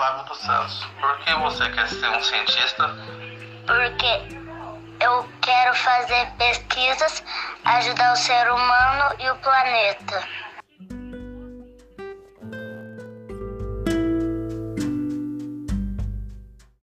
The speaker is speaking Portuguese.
Lago dos Santos. Por que você quer ser um cientista? Porque eu quero fazer pesquisas, ajudar o ser humano e o planeta.